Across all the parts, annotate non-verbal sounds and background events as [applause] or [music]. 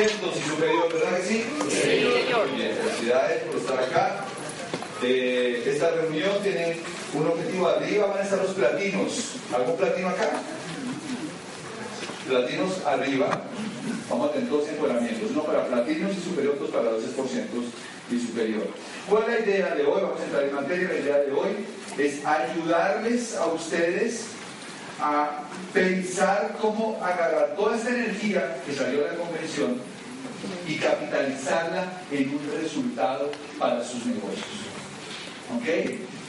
12% y superior, ¿verdad que sí? Sí, señor. Muy bien, felicidades por estar acá. Eh, esta reunión tiene un objetivo. Arriba van a estar los platinos. ¿Algún platino acá? Platinos arriba. Vamos a tener dos encuadramientos, uno para platinos y superior, otros para 12% y superior. ¿Cuál es la idea de hoy? Vamos a entrar en materia. La idea de hoy es ayudarles a ustedes a pensar cómo agarrar toda esta energía que salió de la convención y capitalizarla en un resultado para sus negocios. ¿Ok?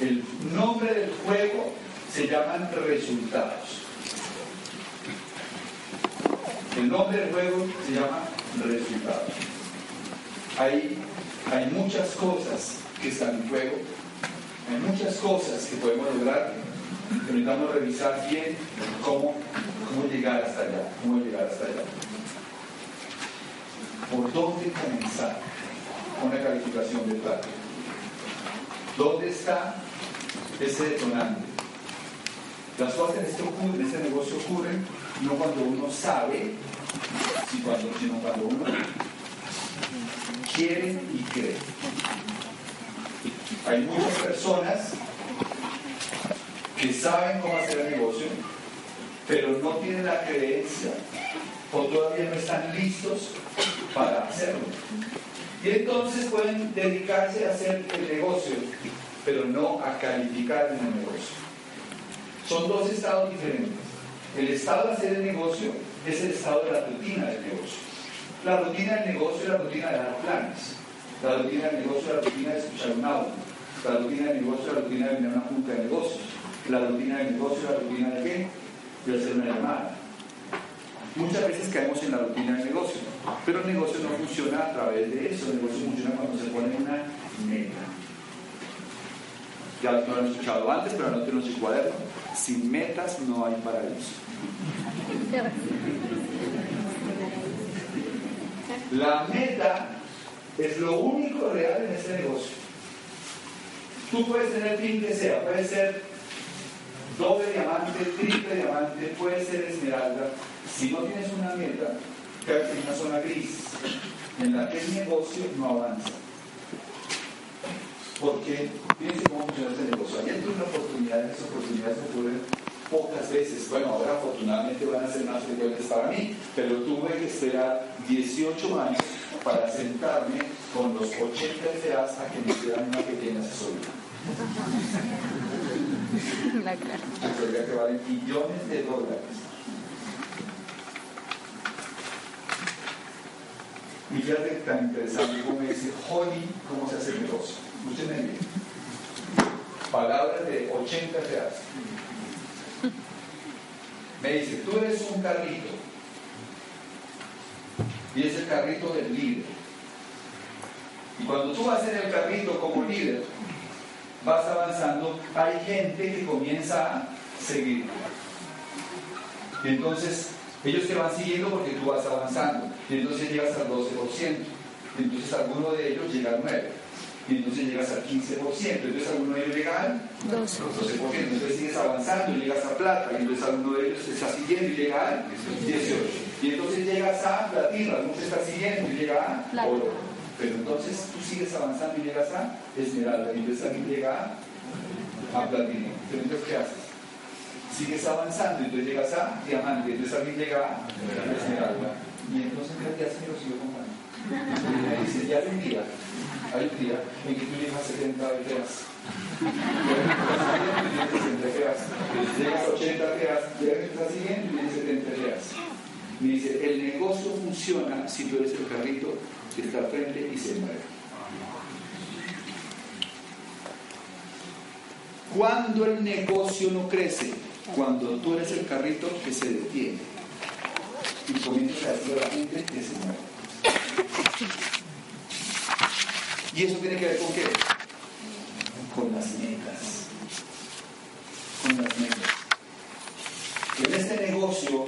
El nombre del juego se llaman resultados. El nombre del juego se llama resultados. Hay, hay muchas cosas que están en juego, hay muchas cosas que podemos lograr, necesitamos revisar bien cómo, cómo llegar hasta allá, cómo llegar hasta allá. ¿Por dónde comenzar una calificación de plata? ¿Dónde está ese detonante? Las cosas en este, en este negocio ocurren no cuando uno sabe, sino cuando uno quiere y cree. Hay muchas personas que saben cómo hacer el negocio, pero no tienen la creencia o todavía no están listos para hacerlo. Y entonces pueden dedicarse a hacer el negocio, pero no a calificar en el negocio. Son dos estados diferentes. El estado de hacer el negocio es el estado de la rutina del negocio. La rutina del negocio es la rutina de dar planes. La rutina del negocio es la rutina de escuchar un audio. La rutina del negocio es la rutina de venir a una junta de negocios. La rutina del negocio la rutina de qué? De hacer una llamada. Muchas veces caemos en la rutina del negocio, pero el negocio no funciona a través de eso. El negocio funciona cuando se pone una meta. Ya lo han escuchado antes, pero anoten en su cuaderno. Sin metas no hay paraíso. La meta es lo único real en este negocio. Tú puedes tener el fin que sea, puede ser doble diamante, triple diamante, puede ser esmeralda. Si no tienes una meta, caes en una zona gris en la que el negocio no avanza. Porque fíjense cómo funciona este negocio. Hay entre una oportunidad, esas oportunidades ocurren pocas veces. Bueno, ahora afortunadamente van a ser más frecuentes para mí, pero tuve que esperar 18 años para sentarme con los 80 FAs a que me dieran una pequeña asesoría. [laughs] Asesoría que vale millones de dólares. Y fíjate tan interesante como dice, Holly, ¿cómo se hace el negocio? Escúchenme bien. Palabras de 80 FAs. Me dice, tú eres un carrito. Y es el carrito del líder. Y cuando tú vas en el carrito como líder, vas avanzando, hay gente que comienza a seguir. Y entonces ellos te van siguiendo porque tú vas avanzando. Y entonces llegas al 12%. Y entonces alguno de ellos llega al 9% y entonces llegas al 15%, entonces alguno de ellos llega al 12%, entonces sigues avanzando y llegas a plata, y entonces alguno de ellos te está siguiendo y llega al 18%, y entonces llegas a platino, alguno te está siguiendo y llega a oro, pero entonces tú sigues avanzando y llegas a esmeralda, y entonces alguien llega a, platino, pero entonces ¿qué haces? Sigues avanzando y entonces llegas a diamante, y entonces alguien llega a esmeralda, y entonces ¿qué haces? Lo sigo contando. Y me dice, ya un día hay un día en que tú llegas a 70 FEAS. Llegas a 80 FEAS, llegas al siguiente y tienes 70 FEAS. Me dice, el negocio funciona si tú eres el carrito que está frente y se mueve. Cuando el negocio no crece, cuando tú eres el carrito que se detiene y comienzas a decir a la gente que se mueve. ¿Y eso tiene que ver con qué? Con las metas. Con las metas. En este negocio,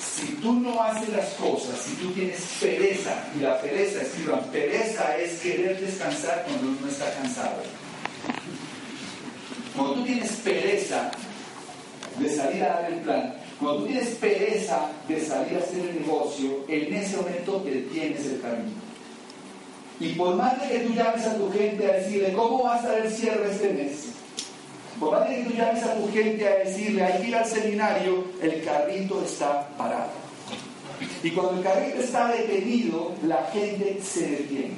si tú no haces las cosas, si tú tienes pereza, y la pereza, escriban, pereza es querer descansar cuando uno está cansado. Cuando tú tienes pereza de salir a dar el plan, cuando tú tienes pereza de salir a hacer el negocio, en ese momento te tienes el camino. Y por más de que tú llames a tu gente a decirle, ¿cómo va a estar el cierre este mes? Por más de que tú llames a tu gente a decirle, hay que ir al seminario, el carrito está parado. Y cuando el carrito está detenido, la gente se detiene.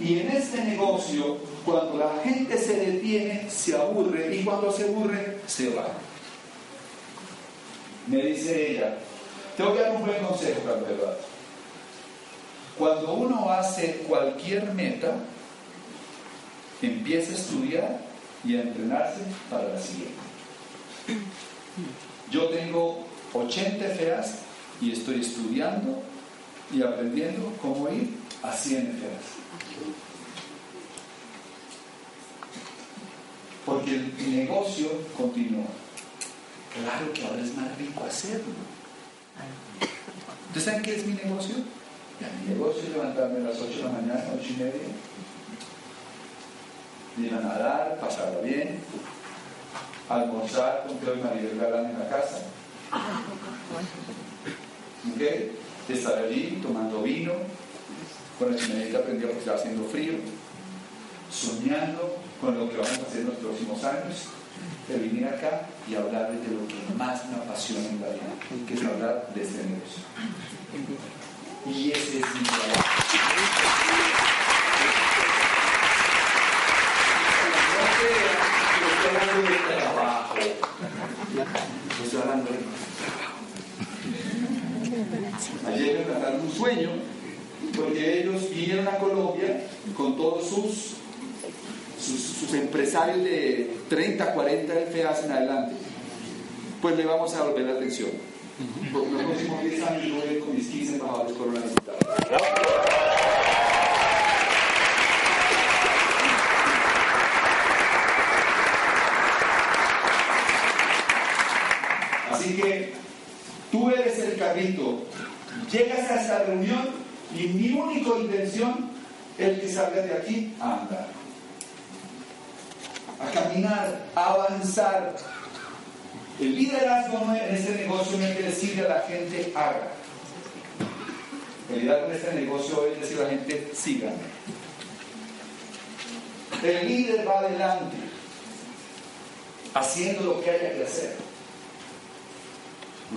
Y en este negocio, cuando la gente se detiene, se aburre. Y cuando se aburre, se va. Me dice ella, tengo que dar un buen consejo, Eduardo. Cuando uno hace cualquier meta, empieza a estudiar y a entrenarse para la siguiente. Yo tengo 80 FEAs y estoy estudiando y aprendiendo cómo ir a 100 FEAs. Porque el negocio continúa. Claro que ahora es más rico hacerlo. ¿Ustedes saben qué es mi negocio? Mi negocio es levantarme a las 8 de la mañana, 8 y media, ir a nadar, pasarla bien, almorzar con Cleo y Maribel Galán en la casa. ¿Ok? Estar allí tomando vino, con la chimenita prendida porque está haciendo frío, soñando con lo que vamos a hacer en los próximos años, de venir acá y hablarles de lo que más me apasiona en la vida, que es hablar de este negocio. Y ese es mi trabajo. Hablando de trabajo. Estoy hablando de. Ayer me trataron un sueño porque ellos vinieron a Colombia con todos sus, sus, sus empresarios de 30, 40 FEAs en adelante. Pues le vamos a volver la atención. Porque los próximos 10 años yo voy a ir con mis 15 embajadores coronavirus. Así que tú eres el carrito, llegas a esta reunión y mi única intención es que salgas de aquí a andar, a caminar, a avanzar. El liderazgo no en este negocio no es que decirle a la gente haga. El liderazgo en este negocio es decirle a la gente síganme. El líder va adelante, haciendo lo que haya que hacer.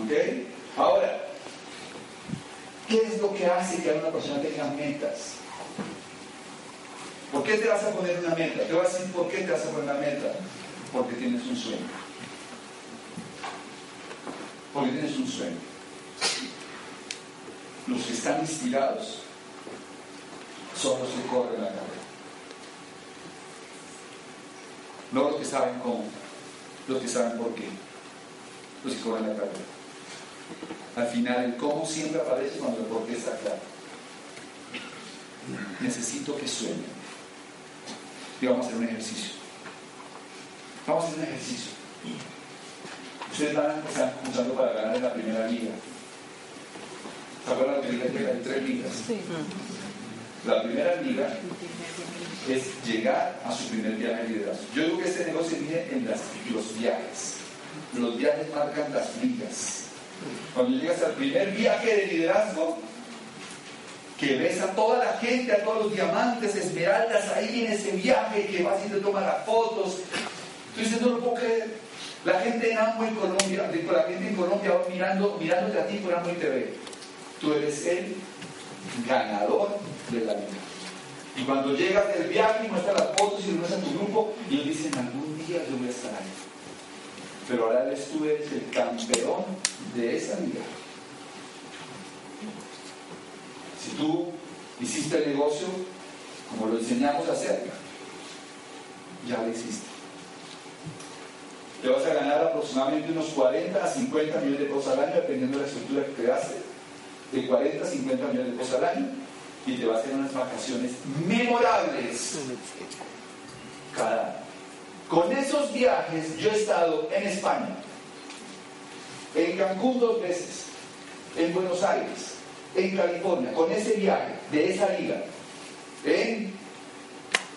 ¿Ok? Ahora, ¿qué es lo que hace que una persona tenga metas? ¿Por qué te vas a poner una meta? Te voy a decir por qué te vas a poner una meta. Porque tienes un sueño. Porque tienes un sueño. Los que están inspirados son los que corren la carrera. No los que saben cómo, los que saben por qué, los que corren la carrera. Al final, el cómo siempre aparece cuando el por qué está claro. Necesito que sueñen. Y vamos a hacer un ejercicio. Vamos a hacer un ejercicio. Ustedes van a empezar luchando para ganar en la primera liga. ¿Se acuerdan que la liga tres ligas? La primera liga es llegar a su primer viaje de liderazgo. Yo digo que este negocio viene en las, los viajes. Los viajes marcan las ligas. Cuando llegas al primer viaje de liderazgo, que ves a toda la gente, a todos los diamantes, esmeraldas ahí en ese viaje, que vas y te tomas las fotos. Tú dices, no lo puedo creer. La gente en Amway Colombia, la gente en Colombia va mirando, mirándote a ti por Amway TV. Tú eres el ganador de la vida. Y cuando llegas del viaje y muestras las fotos y lo a tu grupo, ellos dicen, algún día yo voy a estar ahí. Pero ahora eres tú eres el campeón de esa vida. Si tú hiciste el negocio como lo enseñamos a hacer, ya lo hiciste. te vas a ganar aproximadamente unos 40 a 50 millones de pesos al año, dependiendo de la estructura que creaste, de 40 a 50 millones de pesos al año, y te vas a hacer unas vacaciones memorables cada año. Con esos viajes yo he estado en España, en Cancún dos veces, en Buenos Aires, en California, con ese viaje de esa liga, en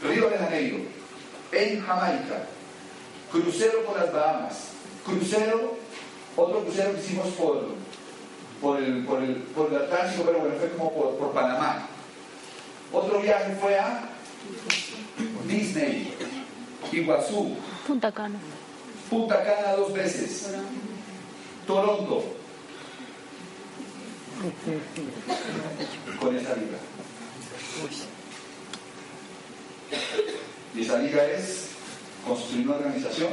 Río de Janeiro, en Jamaica, crucero por las Bahamas, crucero, otro crucero que hicimos por, por, el, por, el, por el Atlántico, pero bueno, fue como por, por Panamá. Otro viaje fue a Disney, Iguazú, Punta Cana. Punta Cana dos veces, Toronto, con esa liga. Y esa liga es construir una organización.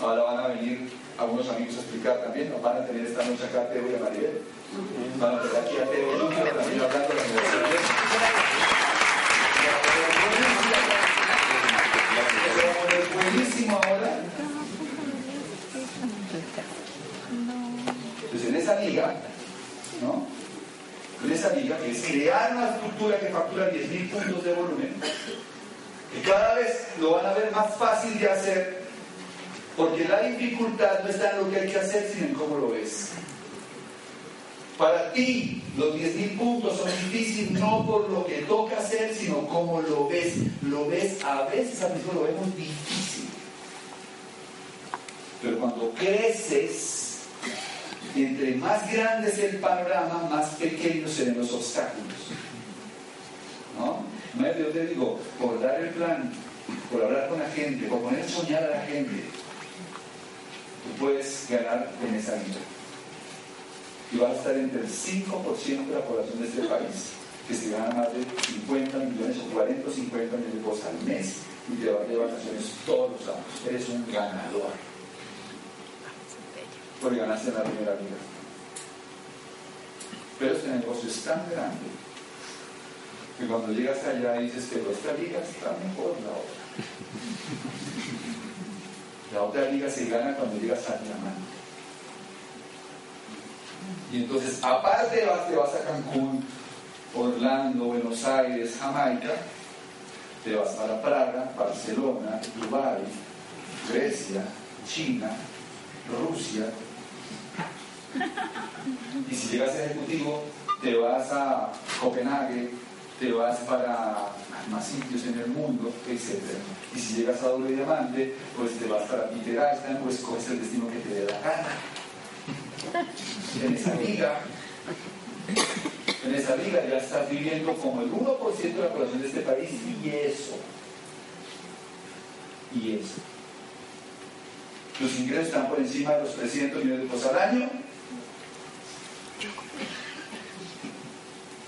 Ahora van a venir algunos amigos a explicar también, nos van a tener esta noche acá a Teo y a Maribel. Van a tener aquí a Teo Luca también hablando de la universidad. Buenísimo ahora. Entonces en esa liga, ¿no? En esa liga, que es crear una estructura que factura 10.000 puntos de volumen, que cada vez lo van a ver más fácil de hacer, porque la dificultad no está en lo que hay que hacer, sino en cómo lo ves. Para ti, los 10.000 puntos son difíciles no por lo que toca hacer, sino cómo lo ves. Lo ves, a veces a veces lo vemos difícil. Pero cuando creces, entre más grande es el panorama, más pequeños serán los obstáculos. ¿No? Yo te digo, por dar el plan, por hablar con la gente, por poner soñar a la gente, tú puedes ganar en esa vida. Y vas a estar entre el 5% de la población de este país, que se gana más de 50 millones o 40 o 50 millones de cosas al mes y te vas de vacaciones todos los años. Eres un ganador. Porque ganaste en la primera liga. Pero este negocio es tan grande que cuando llegas allá dices que esta liga está mejor la otra. La otra liga se gana cuando llegas a diamante. Y entonces, aparte te vas a Cancún, Orlando, Buenos Aires, Jamaica, te vas para Praga, Barcelona, Dubái, Grecia, China, Rusia. [laughs] Y si llegas a ejecutivo, te vas a Copenhague, te vas para más sitios en el mundo, etc. Y si llegas a doble diamante, pues te vas para Peter Einstein, pues coges el destino que te dé la gana en esa liga, en esa liga ya estás viviendo como el 1% de la población de este país y eso, y eso. Los ingresos están por encima de los 300 millones de pesos al año.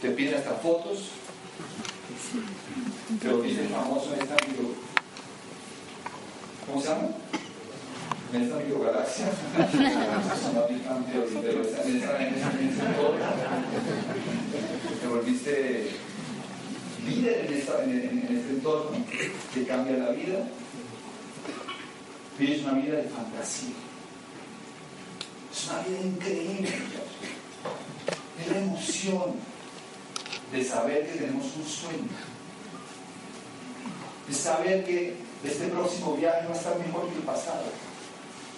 Te piden hasta fotos. Pero dice el famoso micro... ¿Cómo se llama? Esta todo. Te volviste líder en, esta- en- en este entorno que cambia la vida. Vives una vida de fantasía. Es una vida increíble. Es la emoción de saber que tenemos un sueño. De saber que este próximo viaje va a estar mejor que el pasado.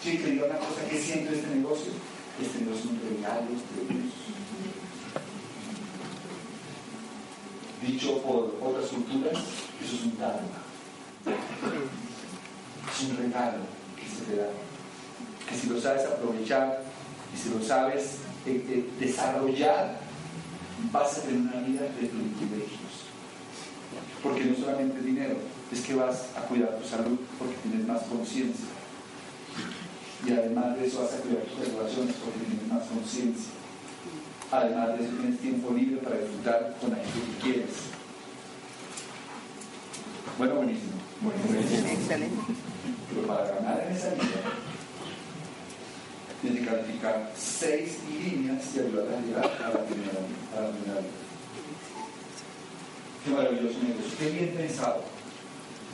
Sí, que diga una cosa que siento este negocio. Este negocio es un regalo de Dios. Dicho por otras culturas, eso es un dharma. Es un regalo que se te da. Que si lo sabes aprovechar y si lo sabes eh, eh, desarrollar, vas a tener una vida de privilegios. Porque no solamente dinero, es que vas a cuidar tu salud porque tienes más conciencia. Y además de eso vas a cuidar tus relaciones porque tienes más conciencia. Además de eso tienes tiempo libre para disfrutar con la gente que quieres. Bueno, buenísimo. Excelente. Pero para ganar en esa liga, tienes que calificar seis líneas y ayudar a llegar a la primera, a la primera liga. Qué maravilloso negocio, qué bien pensado,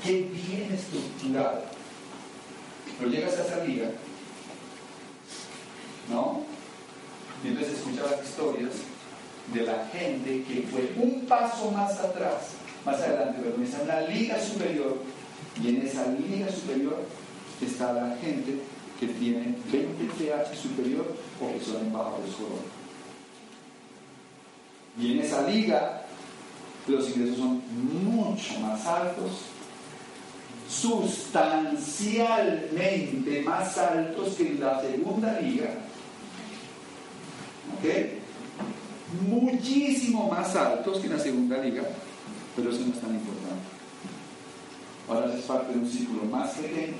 qué bien estructurado. Pero llegas a esa liga, ¿no? Y entonces escuchas las historias de la gente que fue un paso más atrás, más adelante, pero en una liga superior, y en esa liga superior está la gente que tiene 20 pH superior o que son embajadores corona. Y en esa liga los ingresos son mucho más altos, sustancialmente más altos que en la segunda liga. ¿Ok? Muchísimo más altos que en la segunda liga, pero eso no es tan importante. Ahora es parte de un círculo más pequeño,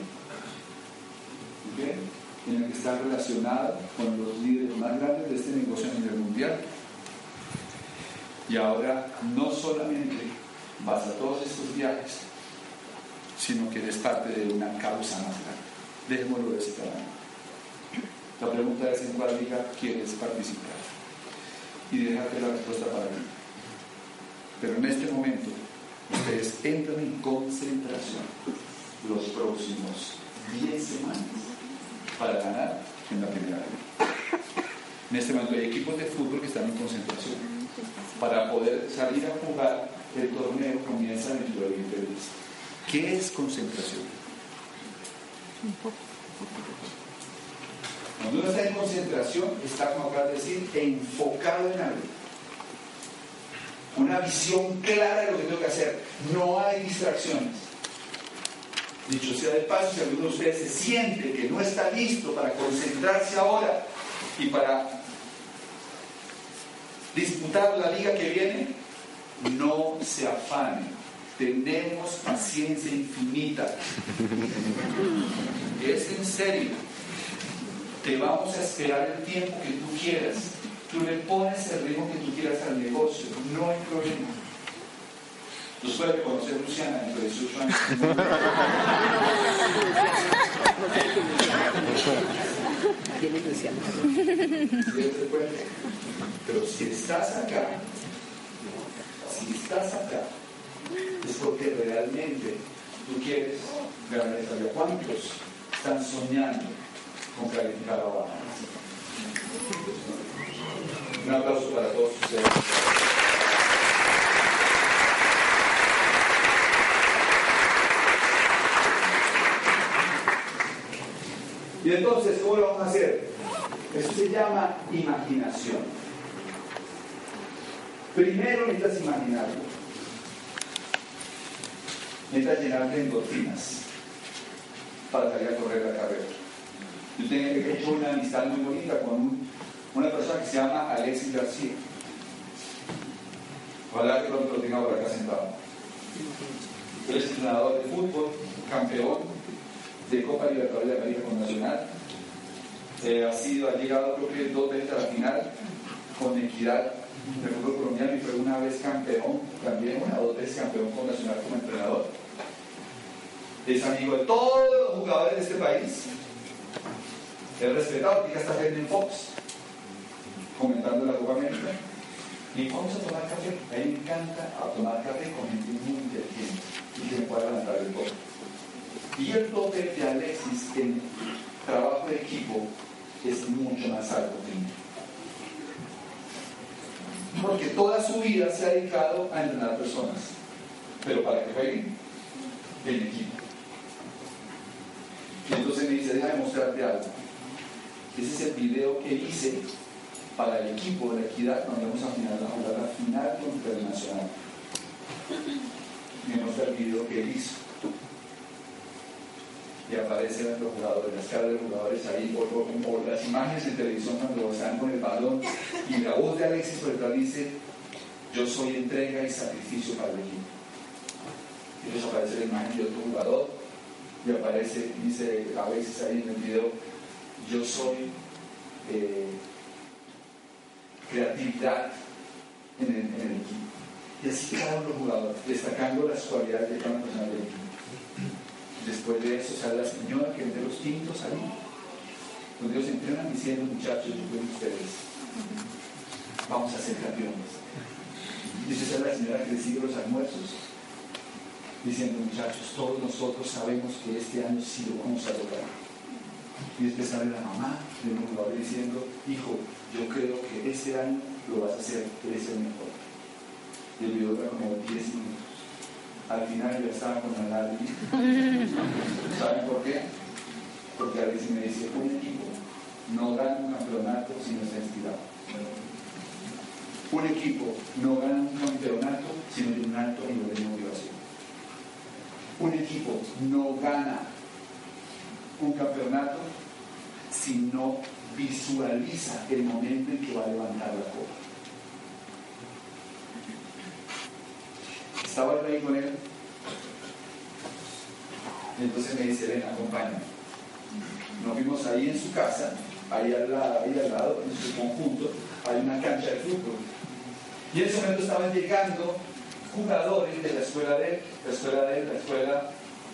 en el que está relacionado con los líderes más grandes de este negocio a nivel mundial y ahora no solamente vas a todos estos viajes, sino que eres parte de una causa más grande. Dejémoslo de esta La pregunta es en cuál liga quieres participar. Y déjate la respuesta para ti. Pero en este momento, ustedes entran en concentración los próximos 10 semanas para ganar en la primera liga. [laughs] En este momento hay equipos de fútbol que están en concentración para poder salir a jugar, el torneo comienza dentro de 20 días. ¿Qué es concentración? Cuando uno está en concentración, está, como acabas de decir, enfocado en algo. Una visión clara de lo que tengo que hacer. No hay distracciones. Dicho sea de paso, si alguno de ustedes se siente que no está listo para concentrarse ahora y para disputar la liga que viene, no se afane. Tenemos paciencia infinita. Es en serio. Te vamos a esperar el tiempo que tú quieras. Tú le pones el ritmo que tú quieras al negocio. No hay problema. Los puede conocer Luciana dentro de 18 años. Pero si estás acá, si estás acá, es porque realmente tú quieres ganar esta vida. ¿Cuántos están soñando con calificar abajo? Un aplauso para todos ustedes. Y entonces, ¿cómo lo vamos a hacer? Eso se llama imaginación. Primero necesitas imaginarlo. Necesitas llenarte de endorfinas para salir a correr la carrera. Yo tengo hecho una amistad muy bonita con una persona que se llama Alexis García. Ojalá que pronto lo tenga por acá sentado. Él es entrenador de fútbol, campeón de Copa Libertadores de América con Nacional. Eh, ha sido, ha llegado creo que dos veces a la final con equidad de fútbol colombiano y fue una vez campeón, también una dos veces campeón con Nacional como entrenador. Es amigo de todos los jugadores de este país. Es respetado, tiene hasta en Fox comentando la Copa América. Y vamos a tomar café. A mí me encanta tomar café con gente muy inteligente y que me pueda levantar el tope. Y el tope de Alexis en trabajo de equipo es mucho más alto que mío porque toda su vida se ha dedicado a entrenar personas, pero para que jueguen en equipo. Y entonces me dice, déjame mostrarte algo. Ese es el video que hice para el equipo de la equidad cuando vamos a, final, a jugar la final contra el. Me muestra el video que él hizo aparecen los jugadores, las caras de los jugadores ahí, o, las imágenes en televisión cuando están con el balón, y la voz de Alexis por detrás dice, yo soy entrega y sacrificio para el equipo. Y entonces aparece la imagen de otro jugador, y aparece, dice a veces ahí en el video, yo soy eh, creatividad en el, en el, equipo. Y así cada uno de los jugadores, destacando las cualidades de cada persona del equipo. Después de eso sale la señora que vende los tintos ahí. Cuando ellos entrenan diciendo, muchachos, yo quiero ustedes. Vamos a ser campeones. Y esa es la señora que recibe los almuerzos. diciendo, muchachos, todos nosotros sabemos que este año sí lo vamos a lograr. Y después sale la mamá del jugador diciendo, hijo, yo creo que este año lo vas a hacer, eres el mejor. Y el video dura como 10 minutos. Al final yo estaba con la lágrima. [laughs] ¿Saben por qué? Porque a veces me dice, un equipo no gana un campeonato si no está inspirado. Un equipo no gana un campeonato si no tiene un alto nivel de motivación. Un equipo no gana un campeonato si no visualiza el momento en que va a levantar la copa. Estaba ahí con él. Entonces me dice, ven, acompáñame. Nos vimos ahí en su casa, ahí al lado, ahí al lado, en su conjunto, hay una cancha de fútbol. Y en ese momento estaban llegando jugadores de la escuela de la escuela de la escuela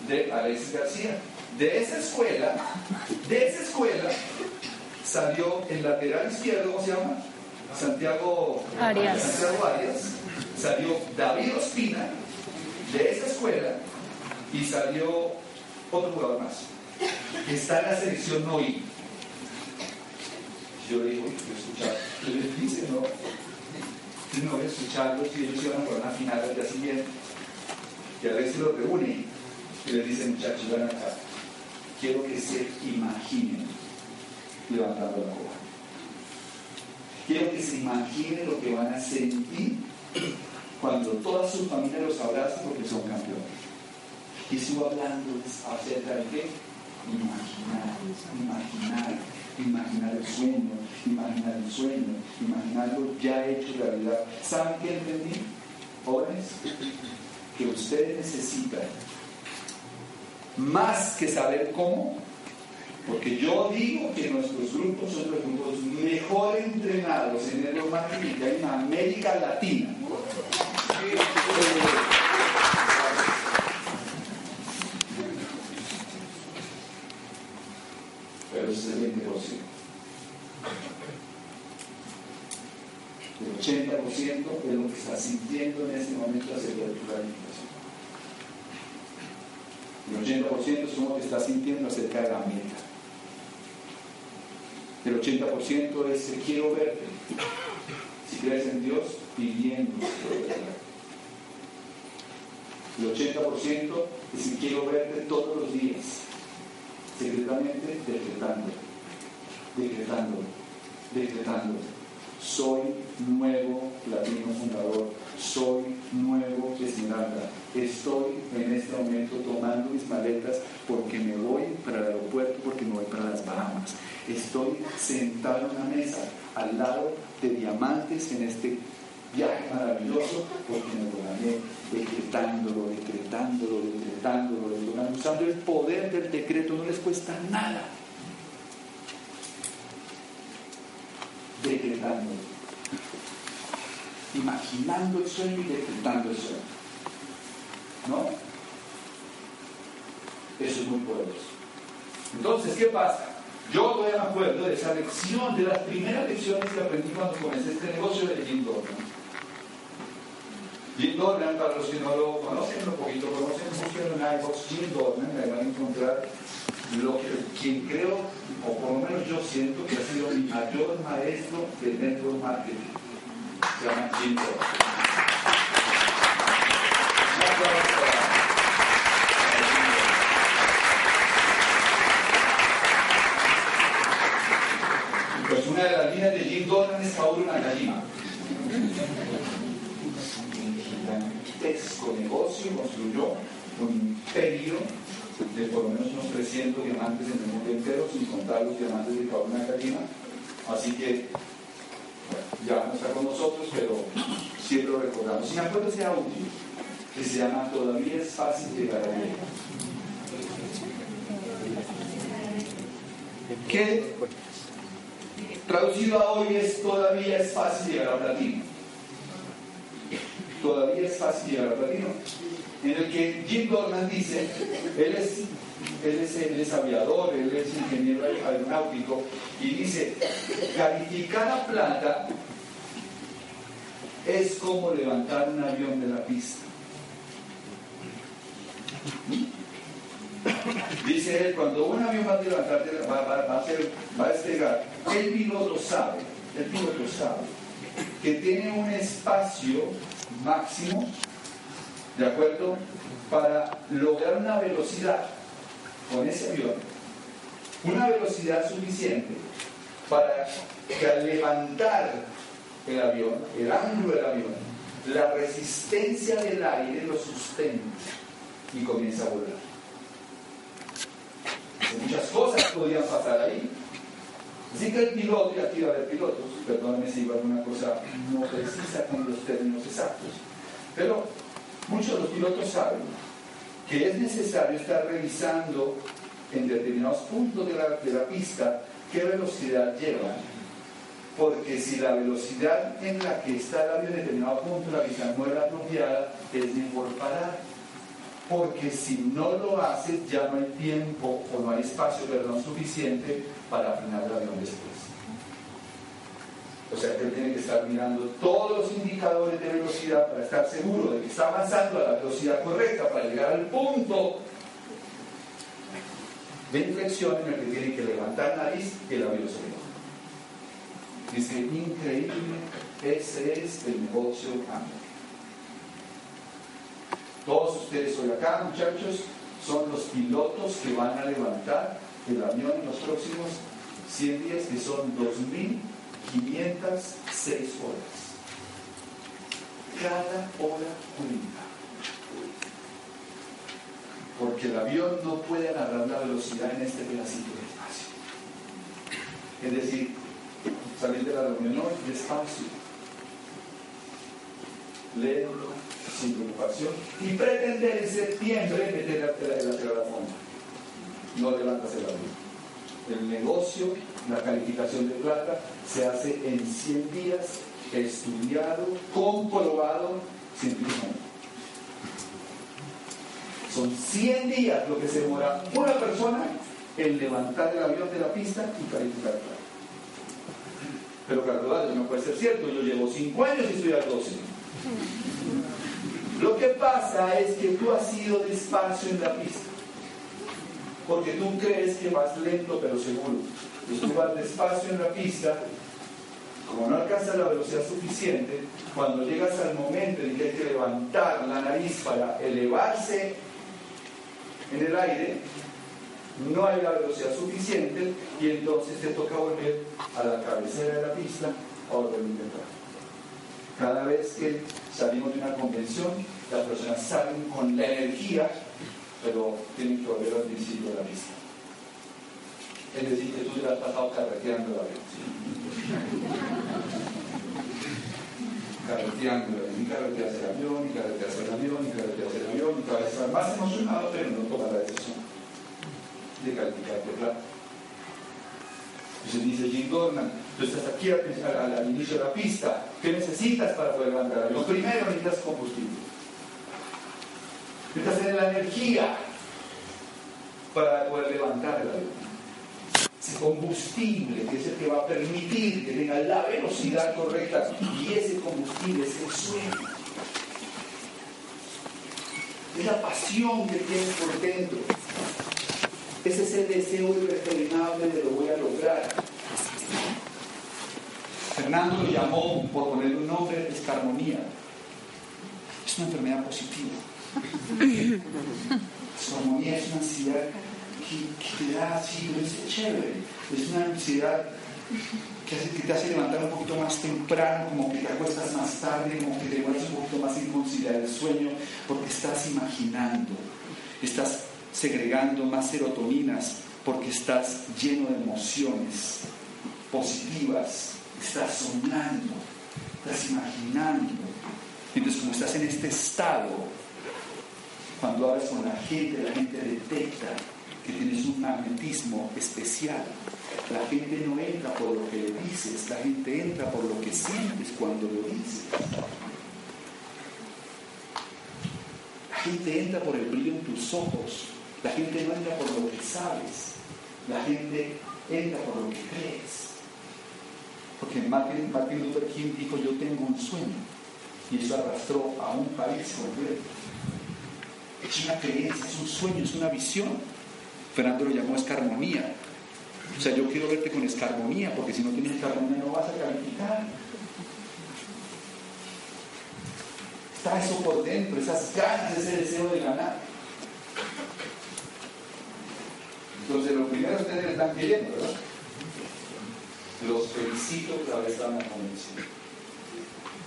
de Alexis García. De esa escuela, de esa escuela salió el lateral izquierdo, ¿cómo se llama? Santiago Arias. Santiago Arias, salió David Ospina de esa escuela y salió otro jugador más, que está en la selección NOI. Yo le digo, yo escuchaba, yo les dice, no, no voy a escucharlos y ellos iban a jugar una final al día siguiente. Y a veces los reúne y les dice, muchachos, ven acá, quiero que se imaginen levantando la copa. Quiero que se imaginen lo que van a sentir cuando toda su familia los abraza porque son campeones. Y sigo hablando acerca de qué? Imaginar, imaginar, imaginar el sueño, imaginar el sueño, imaginarlo ya hecho realidad. ¿Saben qué entendí? Jóvenes, que ustedes necesitan más que saber cómo, porque yo digo que nuestros grupos son los grupos mejor entrenados en el marketing que hay en América Latina. Pero es el 20%. El 80% es lo que está sintiendo en este momento acerca de tu planificación. El 80% es lo que está sintiendo acerca de la meta. El 80% es quiero verte. Si crees en Dios, pidiendo. El 80% es el quiero verte todos los días, secretamente decretando, decretando, decretando. Soy nuevo latino fundador, soy nuevo Esmeralda. Estoy en este momento tomando mis maletas porque me voy para el aeropuerto, porque me voy para las Bahamas. Estoy sentado en una mesa al lado de diamantes en este viaje maravilloso porque me lo gané decretándolo, decretándolo, decretándolo, decretándolo, usando el poder del decreto, no les cuesta nada. Decretándolo. Imaginando el sueño y decretando el sueño. ¿No? Eso es muy poderoso. Entonces, ¿qué pasa? Yo todavía me acuerdo de esa lección, de las primeras lecciones que aprendí cuando comencé este negocio de Jim Dornan. Jim Dornan, para los que no lo conocen, un poquito conocen, busquen en iVoox Jim Dornan, me van a encontrar lo que, quien creo, o por lo menos yo siento que ha sido mi mayor maestro de network marketing. Se llama Jim Dornan. Pues una de las líneas de Jim Dornan es Kaoru Nakajima. Un gigantesco negocio construyó un imperio de por lo menos unos 300 diamantes en el mundo entero, sin contar los diamantes de Kaoru Nakajima. Así que, ya no está con nosotros, pero siempre lo recordamos. Y me acuerdo ese audio que se llama Todavía es fácil llegar a él. Que traducido a hoy es todavía es fácil llegar a platino. Todavía es fácil llegar a platino. En el que Jim Dornan dice, él es, él es, él es aviador, él es ingeniero aeronáutico, y dice, calificar a plata es como levantar un avión de la pista. Dice él, cuando un avión va a levantar, va, va, va, a hacer, va a despegar, el piloto sabe, el piloto sabe que tiene un espacio máximo, ¿de acuerdo? Para lograr una velocidad con ese avión, una velocidad suficiente para que al levantar el avión, el ángulo del avión, la resistencia del aire lo sustente y comienza a volar. Muchas cosas podían pasar ahí. Así que el piloto, y aquí va a haber pilotos, perdónenme si iba alguna cosa no precisa con los términos exactos, pero muchos de los pilotos saben que es necesario estar revisando en determinados puntos de la, de la pista qué velocidad llevan, porque si la velocidad en la que está el avión en determinado punto de la pista no es la apropiada, es mejor parar porque si no lo haces ya no hay tiempo o no hay espacio, perdón, suficiente para frenar el avión después. O sea que él tiene que estar mirando todos los indicadores de velocidad para estar seguro de que está avanzando a la velocidad correcta para llegar al punto de inflexión en el que tiene que levantar nariz y el avión se Dice, increíble, ese es el negocio amor. Todos ustedes hoy acá, muchachos, son los pilotos que van a levantar el avión en los próximos 100 días, que son 2.506 horas. Cada hora cuenta. Porque el avión no puede agarrar la velocidad en este pedacito de espacio. Es decir, salir de la reunión hoy despacio, lento, sin preocupación y pretender en septiembre meter la, la, fondo. No levantas el avión. El negocio, la calificación de plata, se hace en 100 días, estudiado, comprobado científicamente. Son 100 días lo que se demora una persona en levantar el avión de la pista y calificar plata. Pero Carlos, no puede ser cierto, yo llevo 5 años y estoy a 12. Lo que pasa es que tú has ido despacio en la pista, porque tú crees que vas lento pero seguro. Entonces tú vas despacio en la pista, como no alcanzas la velocidad suficiente, cuando llegas al momento en que hay que levantar la nariz para elevarse en el aire, no hay la velocidad suficiente y entonces te toca volver a la cabecera de la pista a volver a intentar. Cada vez que salimos de una convención, las personas salen con la energía, pero tienen que volver al principio de la pista. Es decir, que tú te has pasado carreteando el avión. carreteando, y carreteas el avión, y carreteas el avión, y carreteas el avión, y cada vez más emocionado, pero no toma la decisión de calificar plata. Entonces dice Jim Gorman, tú estás aquí al, inicio de la pista, ¿qué necesitas para poder el avión? Primero necesitas combustible. Necesitas tener la energía para poder levantar el avión. Ese combustible que es el que va a permitir que tenga la velocidad correcta y ese combustible es el sueño. Es la pasión que tienes por dentro. Ese es el deseo irrefrenable de lo voy a lograr. Fernando lo llamó, por poner un nombre, escarmonía. Es una enfermedad positiva. Escarmonía es una ansiedad que, te da así, es chévere. Es una ansiedad que, te hace levantar un poquito más temprano, como que te acuestas más tarde, como que te demoras un poquito más en conciliar el sueño, porque estás imaginando, estás segregando más serotoninas porque estás lleno de emociones positivas, estás soñando, estás imaginando. Entonces, como estás en este estado, cuando hablas con la gente, la gente detecta que tienes un magnetismo especial. La gente no entra por lo que le dices, la gente entra por lo que sientes cuando lo dices. La gente entra por el brillo en tus ojos, la gente no entra por lo que sabes, la gente entra por lo que crees. Porque Martin, Luther King dijo, yo tengo un sueño, y eso arrastró a un país completo. Es una creencia, es un sueño, es una visión. Fernando lo llamó escarmonía. O sea, yo quiero verte con escarmonía, porque si no tienes escarmonía no vas a calificar. Está eso por dentro, esas ganas, ese deseo de ganar. Entonces, lo primero ustedes están queriendo, ¿verdad? Los felicito por haber estado en la convención.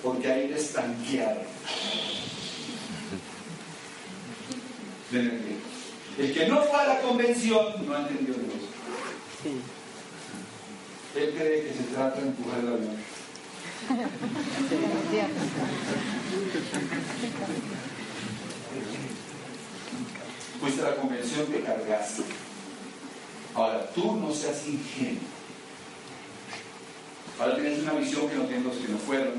Porque ahí les tanquearon. El que no fue a la convención no entendió Dios. Él cree que se trata de empujar el avión. [laughs] Fuiste a la convención, te cargaste. Ahora, tú no seas ingenuo. Ahora tienes una visión que no tienen los que no fueron.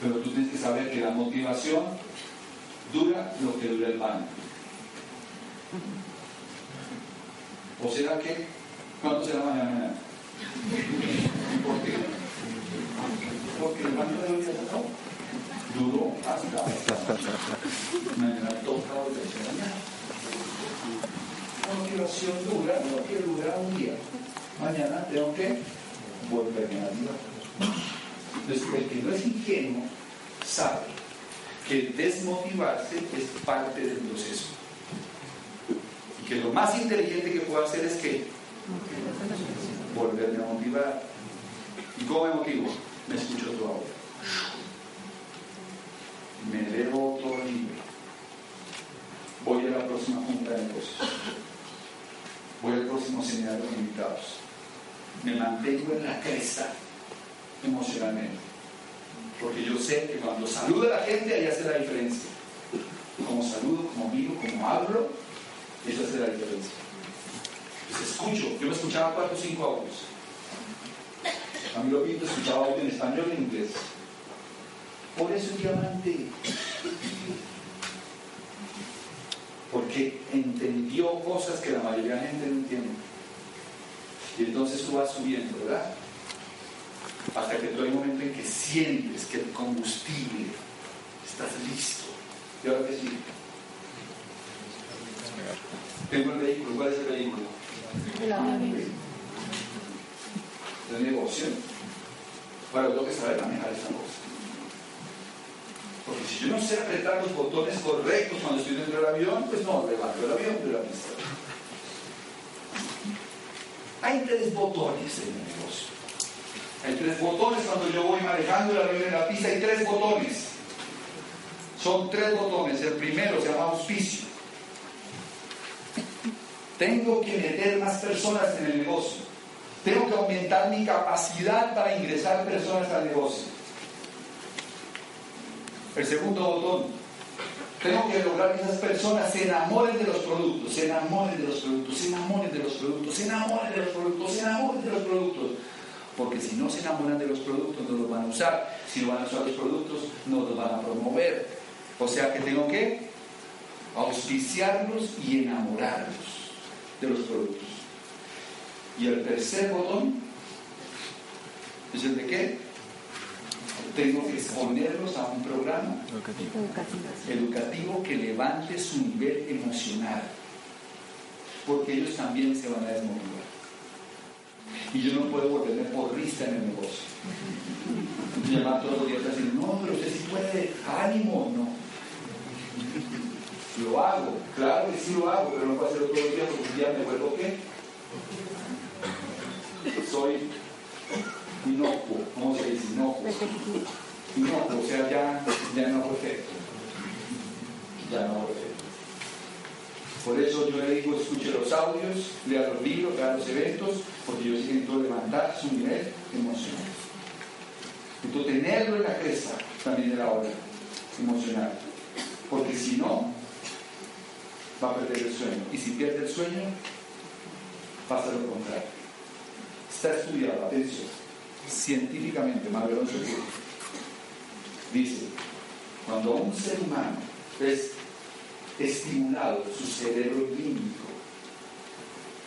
Pero tú tienes que saber que la motivación dura lo que dura el pan. ¿O será que? ¿Cuánto será mañana? ¿Por qué? Porque el baño de hoy duró hasta mañana toca de mañana. La motivación dura, no quiere durar un día. Mañana tengo que volverme a vida. Entonces, el que no es ingenuo sabe que desmotivarse es parte del proceso. Y que lo más inteligente que puedo hacer es que volverme a motivar. ¿Y cómo me motivo? Me escucho tu audio. Me elevo todo libre. Voy a la próxima junta de negocios. Voy al próximo seminario de invitados. Me mantengo en la cresta emocionalmente. Porque yo sé que cuando saludo a la gente, ahí hace la diferencia. Como saludo, como miro, como hablo, eso hace la diferencia. Pues escucho, yo me escuchaba cuatro o cinco audios. A mí lo pinto, escuchaba audio en español y en inglés. Por eso es diamante. Porque entendió cosas que la mayoría de la gente no entiende. Y entonces tú vas subiendo, ¿verdad? hasta que hay un momento en que sientes que el combustible estás listo. ¿Y ahora qué sigue? Tengo el vehículo, ¿cuál es el vehículo? El negocio. Ahora tengo que saber manejar esa cosa. Porque si yo no sé apretar los botones correctos cuando estoy dentro del avión, pues no levanto el avión de la pista. Hay tres botones en el negocio. Hay tres botones cuando yo voy manejando el avión en la pista, hay tres botones. Son tres botones. El primero se llama auspicio. Tengo que meter más personas en el negocio. Tengo que aumentar mi capacidad para ingresar personas al negocio. El segundo botón. Tengo que lograr que esas personas se enamoren de los productos, se enamoren de los productos, se enamoren de los productos, se enamoren de los productos, se enamoren de los productos porque si no se enamoran de los productos no los van a usar, si no van a usar los productos no los van a promover. O sea que tengo que auspiciarlos y enamorarlos de los productos. Y el tercer botón es el de qué? Tengo que exponerlos a un programa educativo que levante su nivel emocional, porque ellos también se van a desmotivar. Y yo no puedo volverme porrista en el negocio. Me llaman todos los días y decir, no, pero usted sí puede, ánimo, no. Lo hago, claro que sí lo hago, pero no puedo hacerlo todos los días porque un día me vuelvo qué. Soy inocuo, ¿cómo se dice? Inocuo. Inocuo, o sea, ya, ya no perfecto. Ya no perfecto. Por eso yo le digo, escuche los audios, lea los libros, lea los eventos, porque yo siento levantar su nivel emocional. Entonces, tenerlo en la cresta también de la hora emocional. Porque si no, va a perder el sueño. Y si pierde el sueño, pasa lo contrario. Está estudiado, atención, científicamente, Marvelón dice, cuando un ser humano es estimulado su cerebro límbico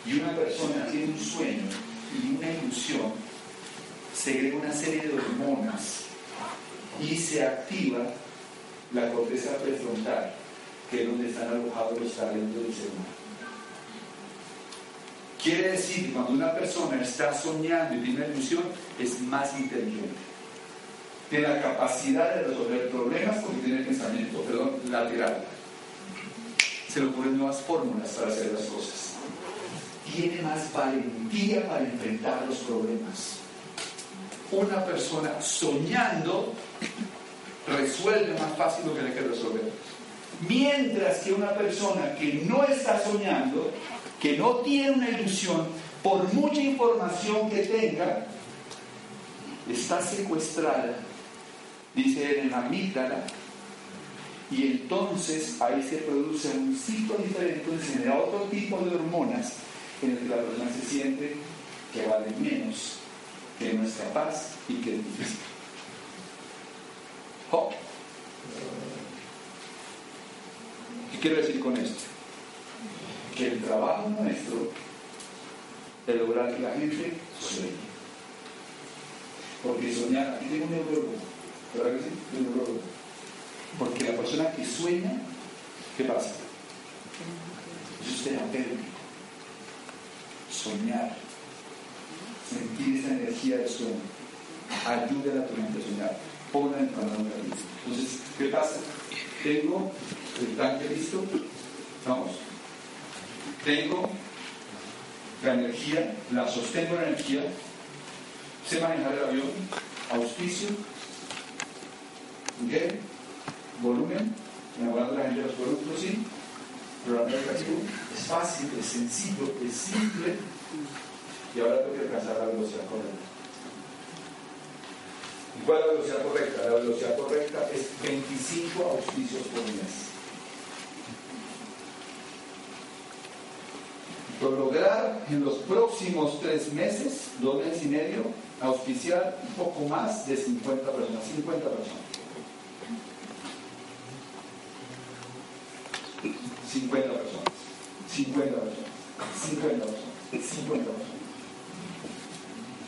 y una persona tiene un sueño y una ilusión, segrega una serie de hormonas y se activa la corteza prefrontal, que es donde están alojados los talentos del ser humano. Quiere decir que cuando una persona está soñando y tiene una ilusión, es más inteligente. Tiene la capacidad de resolver problemas porque tiene pensamiento, perdón, lateral. Se le ocurren nuevas fórmulas para hacer las cosas. Tiene más valentía para enfrentar los problemas. Una persona soñando resuelve más fácil lo que hay que resolver. Mientras que una persona que no está soñando que no tiene una ilusión, por mucha información que tenga, está secuestrada, dice él, en la amígdala, y entonces ahí se produce un ciclo diferente, donde se genera otro tipo de hormonas en el que la persona se siente que vale menos, que no es capaz y que es difícil. ¿Qué quiero decir con esto? Que el trabajo nuestro es lograr que la gente sueñe. Porque soñar, aquí tengo un neurólogo, ¿verdad que sí? Un neurólogo. Porque la persona que sueña, ¿qué pasa? Eso es terapéutico. Soñar, sentir esa energía del sueño, ayuda a tu mente a soñar, ponla en panorama Entonces, ¿qué pasa? Tengo el tanque listo, vamos, tengo la energía, la sostengo la energía, sé manejar el avión, auspicio, ¿ok? volumen, enamorando a la gente de los productos, sí, programa educativo, es fácil, es sencillo, es simple, y ahora tengo que alcanzar la velocidad correcta. ¿Y cuál es la velocidad correcta? La velocidad correcta es 25 auspicios por mes. Por lograr en los próximos tres meses, dos meses y medio, auspiciar un poco más de 50 personas, 50 personas. 50 personas, 50 personas, 50 personas, 50 personas,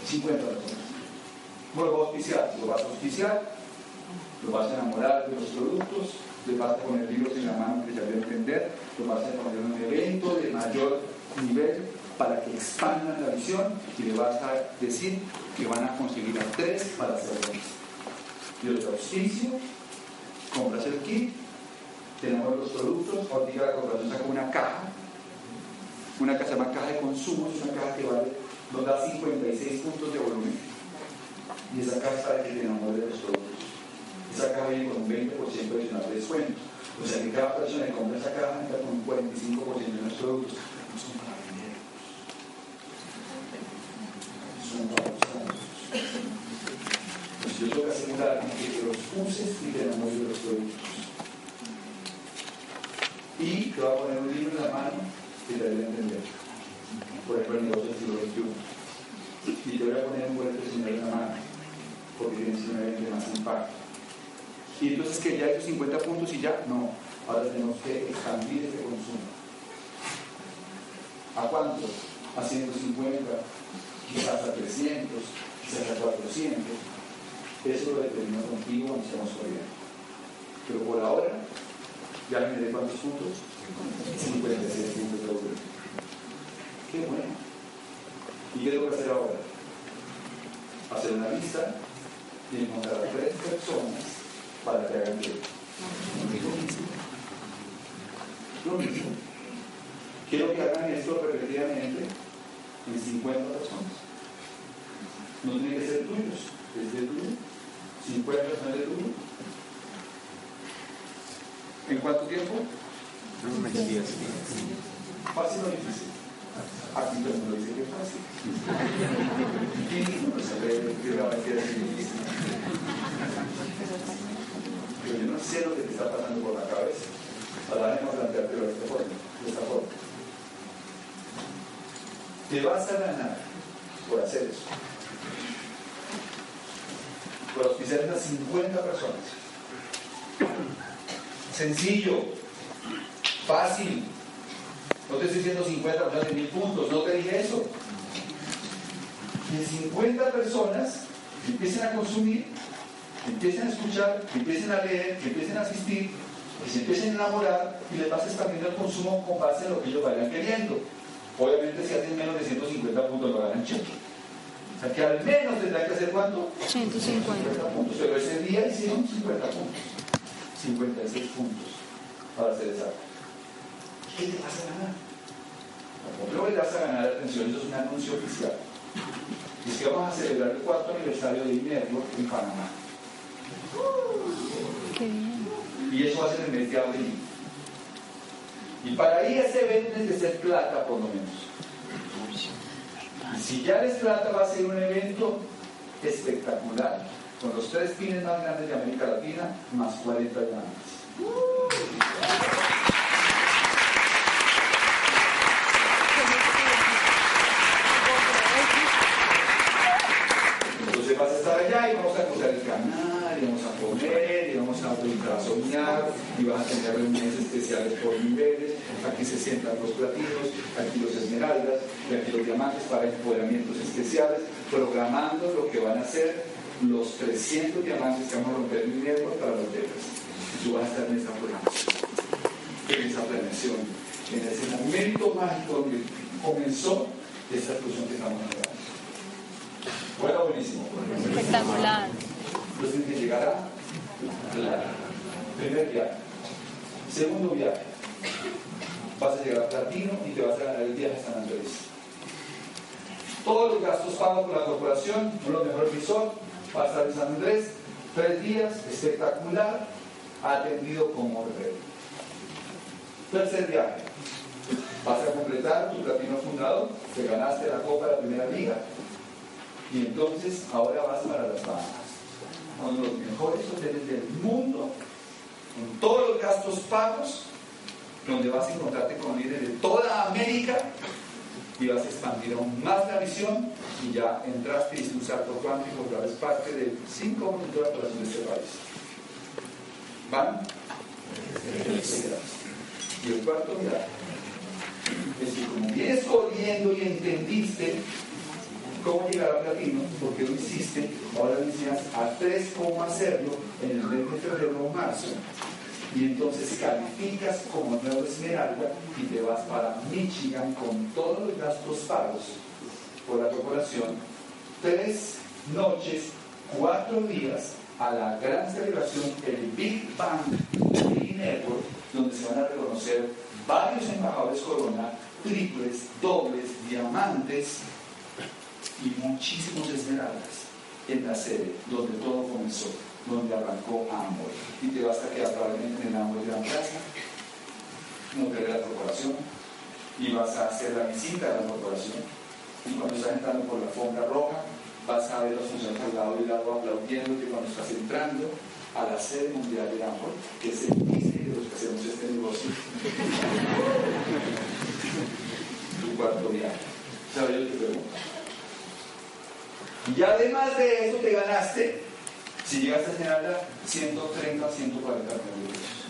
50 personas. ¿Cómo lo vas a auspiciar? Lo vas a auspiciar, lo vas a enamorar de los productos, le vas a poner libros en la mano que ya voy a entender, lo vas a poner en un evento de mayor nivel para que expandan la visión y le vas a decir que van a conseguir a tres para hacerlo. Yo te auspicio, compras el kit, tenemos los productos, ahorita la compras, saca una caja, una caja se llama caja de consumo, es una caja que vale, nos da 56 puntos de volumen. Y esa caja es para que te enamores de los productos. Esa caja viene con un 20% adicional de descuento. O sea que cada persona que compra esa caja entra con un 45% de los productos. Pues yo tengo que asegurar que los uses y te enamores de los productos. Y te voy a poner un libro en la mano que te debe entender. Por ejemplo, el siglo XXI. Y te voy a poner un buen testimonio en la mano, porque tiene de más impacto. Y entonces que ya hecho 50 puntos y ya, no. Ahora tenemos que expandir este consumo. ¿A cuánto? A 150, quizás a 300, quizás a 400. Eso lo determino contigo cuando estamos corriendo. Pero por ahora, ya me de cuántos puntos? 56 puntos de oro. Qué bueno. ¿Y qué tengo que hacer ahora? Hacer una lista y encontrar a tres personas para que hagan tiempo. Lo mismo. Quiero que hagan esto repetidamente en 50 personas. No tiene que ser tuyos, es de tuyo. 50 personas de tuyo. ¿En cuánto tiempo? ¿Fácil o difícil? Aquí todo el mundo dice que es fácil. Y no sabe que realmente es difícil. Pero yo no sé lo que te está pasando por la cabeza. Ahora vamos a planteártelo de esta forma. De esta forma. Te vas a ganar por hacer eso. Por auspiciar a 50 personas. Sencillo, fácil. No te estoy diciendo 50 personas de mil puntos, no te dije eso. Que 50 personas empiecen a consumir empiecen a escuchar, empiecen a leer, empiecen a asistir, que se empiecen a enamorar y les vas expandiendo el consumo con base en lo que ellos vayan queriendo. Obviamente si hacen menos de 150 puntos lo ganan cheque. O sea que al menos tendrán que hacer cuánto? 150 puntos. Pero ese día hicieron 50 puntos. 56 puntos para hacer esa. ¿Qué te vas a ganar? Lo que vas a ganar, atención, eso es un anuncio oficial. Y es que vamos a celebrar el cuarto aniversario de Network en Panamá. Qué bien. Y eso va a ser en el mes de abril. Y para ir a ese evento ser plata por lo menos. Y si ya eres plata va a ser un evento espectacular, con los tres pines más grandes de América Latina, más 40 diamantes. Entonces vas a estar allá y vamos a cruzar el canal, y vamos a comer, y vamos a entrar a soñar, y vas a tener reuniones especiales por niveles. Aquí se sientan los platinos, aquí los esmeraldas, y aquí los diamantes para empoderamientos especiales, programando lo que van a ser los 300 diamantes que vamos a romper en dinero para los dedos. Tú vas a estar en esa programación, en esa planeación, en ese momento mágico donde comenzó esta explosión que estamos hablando. Bueno, buenísimo. Espectacular. Entonces que llegar a la primer viaje. Segundo viaje. Vas a llegar a Platino y te vas a ganar el viaje a San Andrés. Todos los gastos pagos por la corporación, uno de los mejores resort, vas a estar San Andrés, tres días, espectacular, atendido como rey. Tercer viaje. Vas a completar tu platino fundador, te ganaste la Copa de la Primera Liga, y entonces ahora vas para las Bahamas, uno de los mejores hoteles del mundo, con todos los gastos pagos, donde vas a encontrarte con líderes de toda América y vas a expandir aún más la visión y ya entraste y hiciste un salto cuántico, ya eres parte de cinco minutos de la población de este país. ¿Van? Y el cuarto viaje es que como vienes corriendo y entendiste cómo llegar a platino, porque lo hiciste, ahora le enseñas a tres cómo hacerlo en el mes de febrero o marzo, y entonces calificas como nuevo esmeralda y te vas para Michigan con todos los gastos pagos por la corporación, tres noches, cuatro días a la gran celebración, el Big Bang Big Network, donde se van a reconocer varios embajadores corona, triples, dobles, diamantes, y muchísimos esmeraldas en la sede donde todo comenzó, donde arrancó Amor. Y te vas a quedar probablemente en Amor Gran Plaza, no te la corporación, y vas a hacer la visita a la corporación. Y cuando estás entrando por la alfombra roja, vas a ver los funcionarios al lado y lado aplaudiéndote cuando estás entrando a la sede mundial de Amor, que es el dice de los que hacemos este negocio. [laughs] tu cuarto viaje. ¿Sabes yo te pregunto? Y además de eso te ganaste, si llegaste a Esmeralda, 130 140 millones de pesos.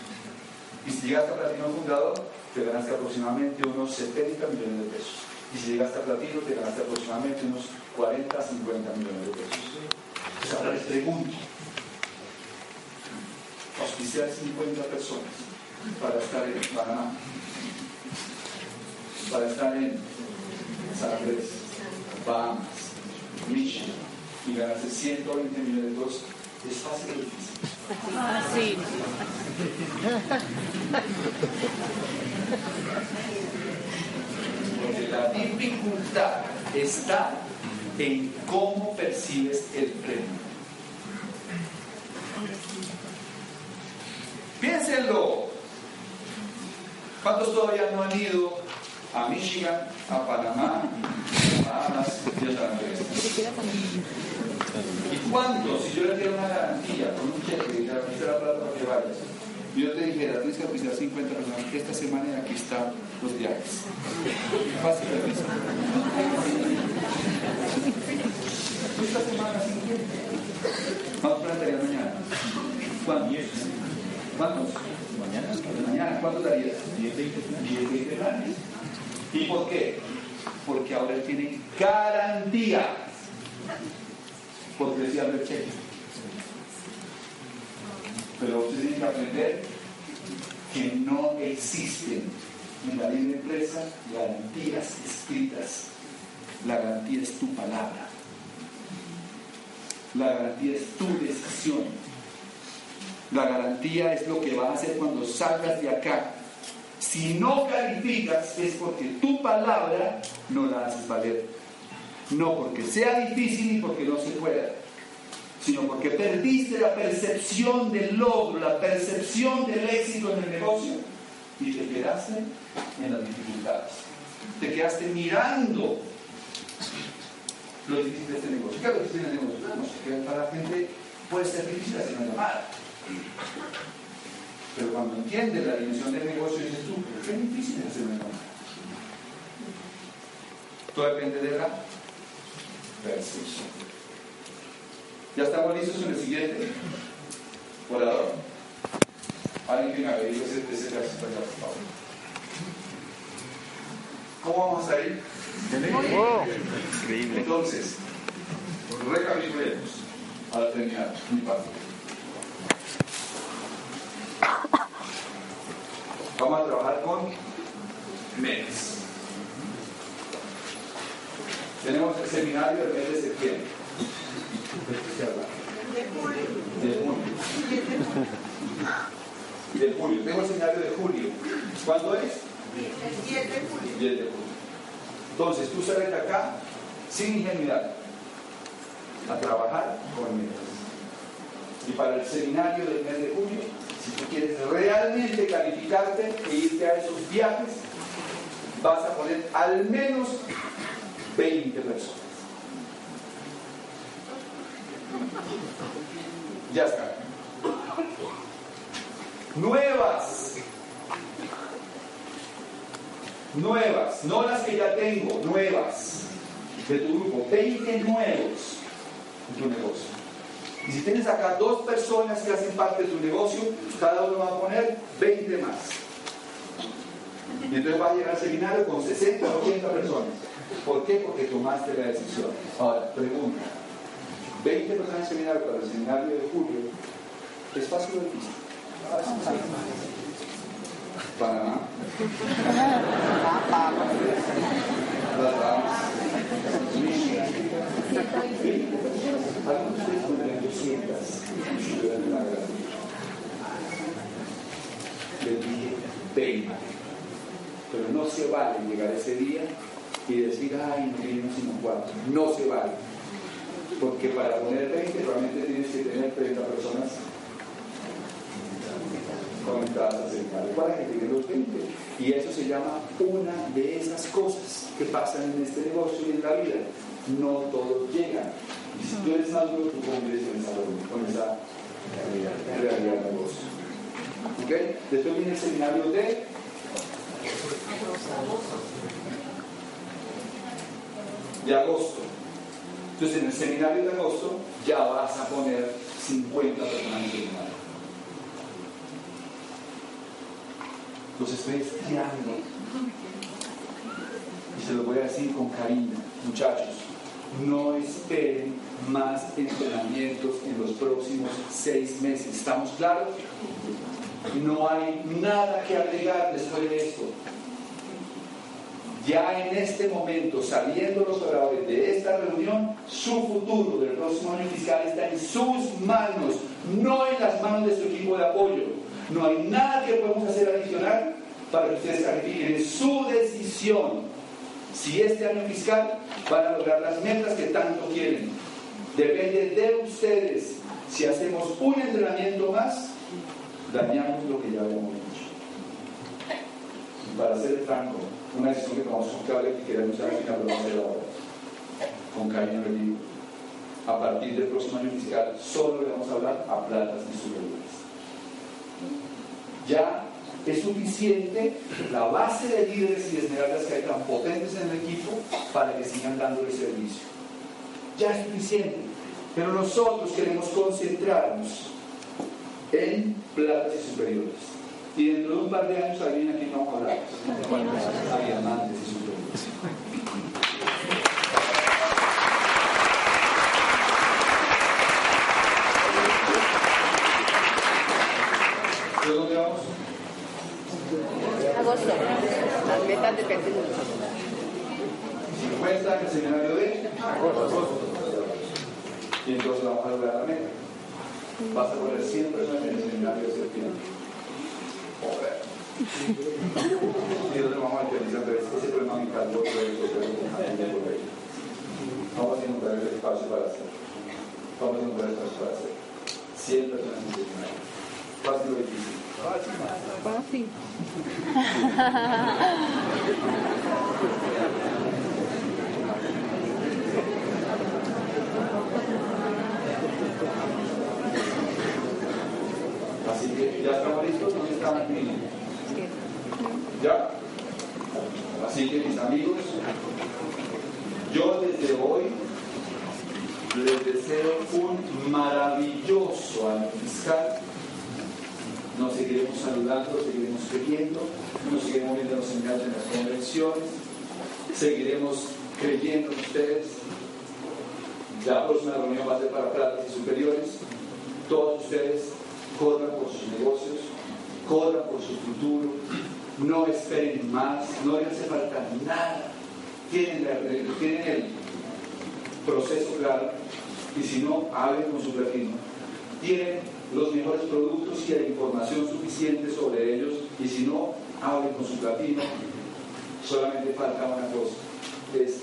Y si llegaste a Platino Fundador, te ganaste aproximadamente unos 70 millones de pesos. Y si llegaste a Platino, te ganaste aproximadamente unos 40 50 millones de pesos. Entonces ahora les pregunto, auspiciar 50 personas para estar en Panamá, para estar en San Andrés, Bahamas, Michigan y ganarse 120 millones de dólares, ¿es fácil o difícil? Fácil. Porque la dificultad está en cómo percibes el premio. Piénsenlo. ¿Cuántos todavía no han ido a Michigan, a Panamá, a Bahamas y a San? ¿Y cuántos, si yo le diera una garantía con un cheque y garantiza la plata para que vayas, yo te dijera, tienes que oficiar 50 personas esta semana y aquí están los viajes? Fácil de avisar. Esta semana 50. Vamos a plantear mañana. ¿Cuántos? ¿Cuántos? Mañana. Mañana, ¿cuántos darías? 10 20 planes. ¿Y por qué? Porque ahora él tiene garantía. Porque decía el cheque. tienen que aprender que no existen en la libre empresa garantías escritas. La garantía es tu palabra. La garantía es tu decisión. La garantía es lo que vas a hacer cuando salgas de acá. Si no calificas es porque tu palabra no la haces valer. No porque sea difícil ni porque no se pueda, sino porque perdiste la percepción del logro, la percepción del éxito en el negocio y te quedaste en las dificultades. Te quedaste mirando lo difícil de este negocio. ¿Qué es lo difícil de este negocio? No que para la gente puede ser difícil hacer una llamada. Pero cuando entiendes la dimensión del negocio, dices tú, pero qué difícil es hacer una llamada. Todo depende de la percepción. Ya estamos listos en el siguiente. Orador. Alguien que me averigüe ese, ese caso por favor. ¿Cómo vamos a ir? Increíble. Entonces, recapitulemos al terminar mi parte. Vamos a trabajar con meses. Tenemos el seminario del mes de septiembre. ¿De junio. De julio. Tengo el seminario de julio. ¿Cuándo es? El 10 de julio. 10 de julio. Entonces tú sales de acá sin ingenuidad a trabajar con metas. Y para el seminario del mes de julio, si tú quieres realmente calificarte e irte a esos viajes, vas a poner al menos 20 personas. Ya está. Nuevas. Nuevas, no las que ya tengo, nuevas. De tu grupo, 20 nuevos en tu negocio. Y si tienes acá dos personas que hacen parte de tu negocio, cada uno va a poner 20 más. Y entonces vas a llegar al seminario con 60 o 80 personas. ¿Por qué? Porque tomaste la decisión. Ahora, pregunta. 20 personas en seminario para el seminario de julio, ¿es fácil o difícil? Panamá. Las Bahamas. Algunos de ustedes pondrán 200 durante la guerra. Les dije 20. Pero no se vale llegar ese día y decir, ay, no vinieron sino cuatro. No se vale. Porque para poner 20 realmente tienes que tener 30 personas conectadas seminario para que lleguen los 20. Y eso se llama una de esas cosas que pasan en este negocio y en la vida. No todos llegan. Y si tú eres maduro, tú convives con esa, esa realidad del negocio. ¿Ok? Después viene el seminario de de agosto. Entonces en el seminario de agosto ya vas a poner 50 personas en el seminario. Los estoy estirando. Y se los voy a decir con cariño, muchachos. No esperen más entrenamientos en los próximos seis meses. ¿Estamos claros? No hay nada que agregar después de esto. Ya en este momento, saliendo los oradores de esta reunión, su futuro del próximo año fiscal está en sus manos, no en las manos de su equipo de apoyo. No hay nada que podemos hacer adicional para que ustedes califiquen. Su decisión si este año fiscal van a lograr las metas que tanto quieren. Depende de ustedes. Si hacemos un entrenamiento más, dañamos lo que ya habíamos hecho. Para ser franco, una decisión que tomamos con cable que queremos al final lo vamos a hacer ahora. Con cariño le digo. A partir del próximo año fiscal, solo le vamos a hablar a platas y superiores. Ya es suficiente la base de líderes y esmeraldas que hay tan potentes en el equipo para que sigan dándole servicio. Ya es suficiente. Pero nosotros queremos concentrarnos en platas y superiores. Y dentro de un par de años, adivina quién vamos a hablar. A diamantes y superiores. 50 en el seminario de agosto. Y entonces vamos a lograr la meta. Vas a poner 100 personas en el seminario de septiembre. Y nosotros vamos a utilizar ese problema me encantó, Vamos a encontrar el espacio para hacerlo. Vamos a encontrar el espacio para. 100 personas en el seminario. Fácil o difícil. Fácil. Así que ya estamos listos, ¿dónde están aquí? ¿Ya? Así que mis amigos, yo desde hoy les deseo un maravilloso año fiscal. Nos seguiremos saludando, seguiremos queriendo, nos seguiremos viendo en los seminarios en las convenciones, seguiremos creyendo en ustedes. La próxima reunión va a ser para platas y superiores. Todos ustedes corran por sus negocios, corran por su futuro, no esperen más, no les hace falta nada. Tienen, tienen el proceso claro y si no, hablen con su platino. Tienen los mejores productos y la información suficiente sobre ellos y si no, hablen con su platino. Solamente falta una cosa, es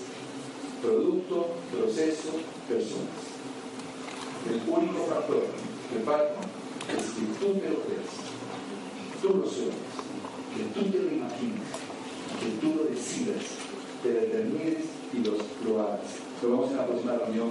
producto, proceso, personas. El único factor que falta es que tú te lo creas, tú lo sueñes, que tú te lo imagines, que tú lo decidas, te determines y lo, hagas. Lo vemos en la próxima reunión.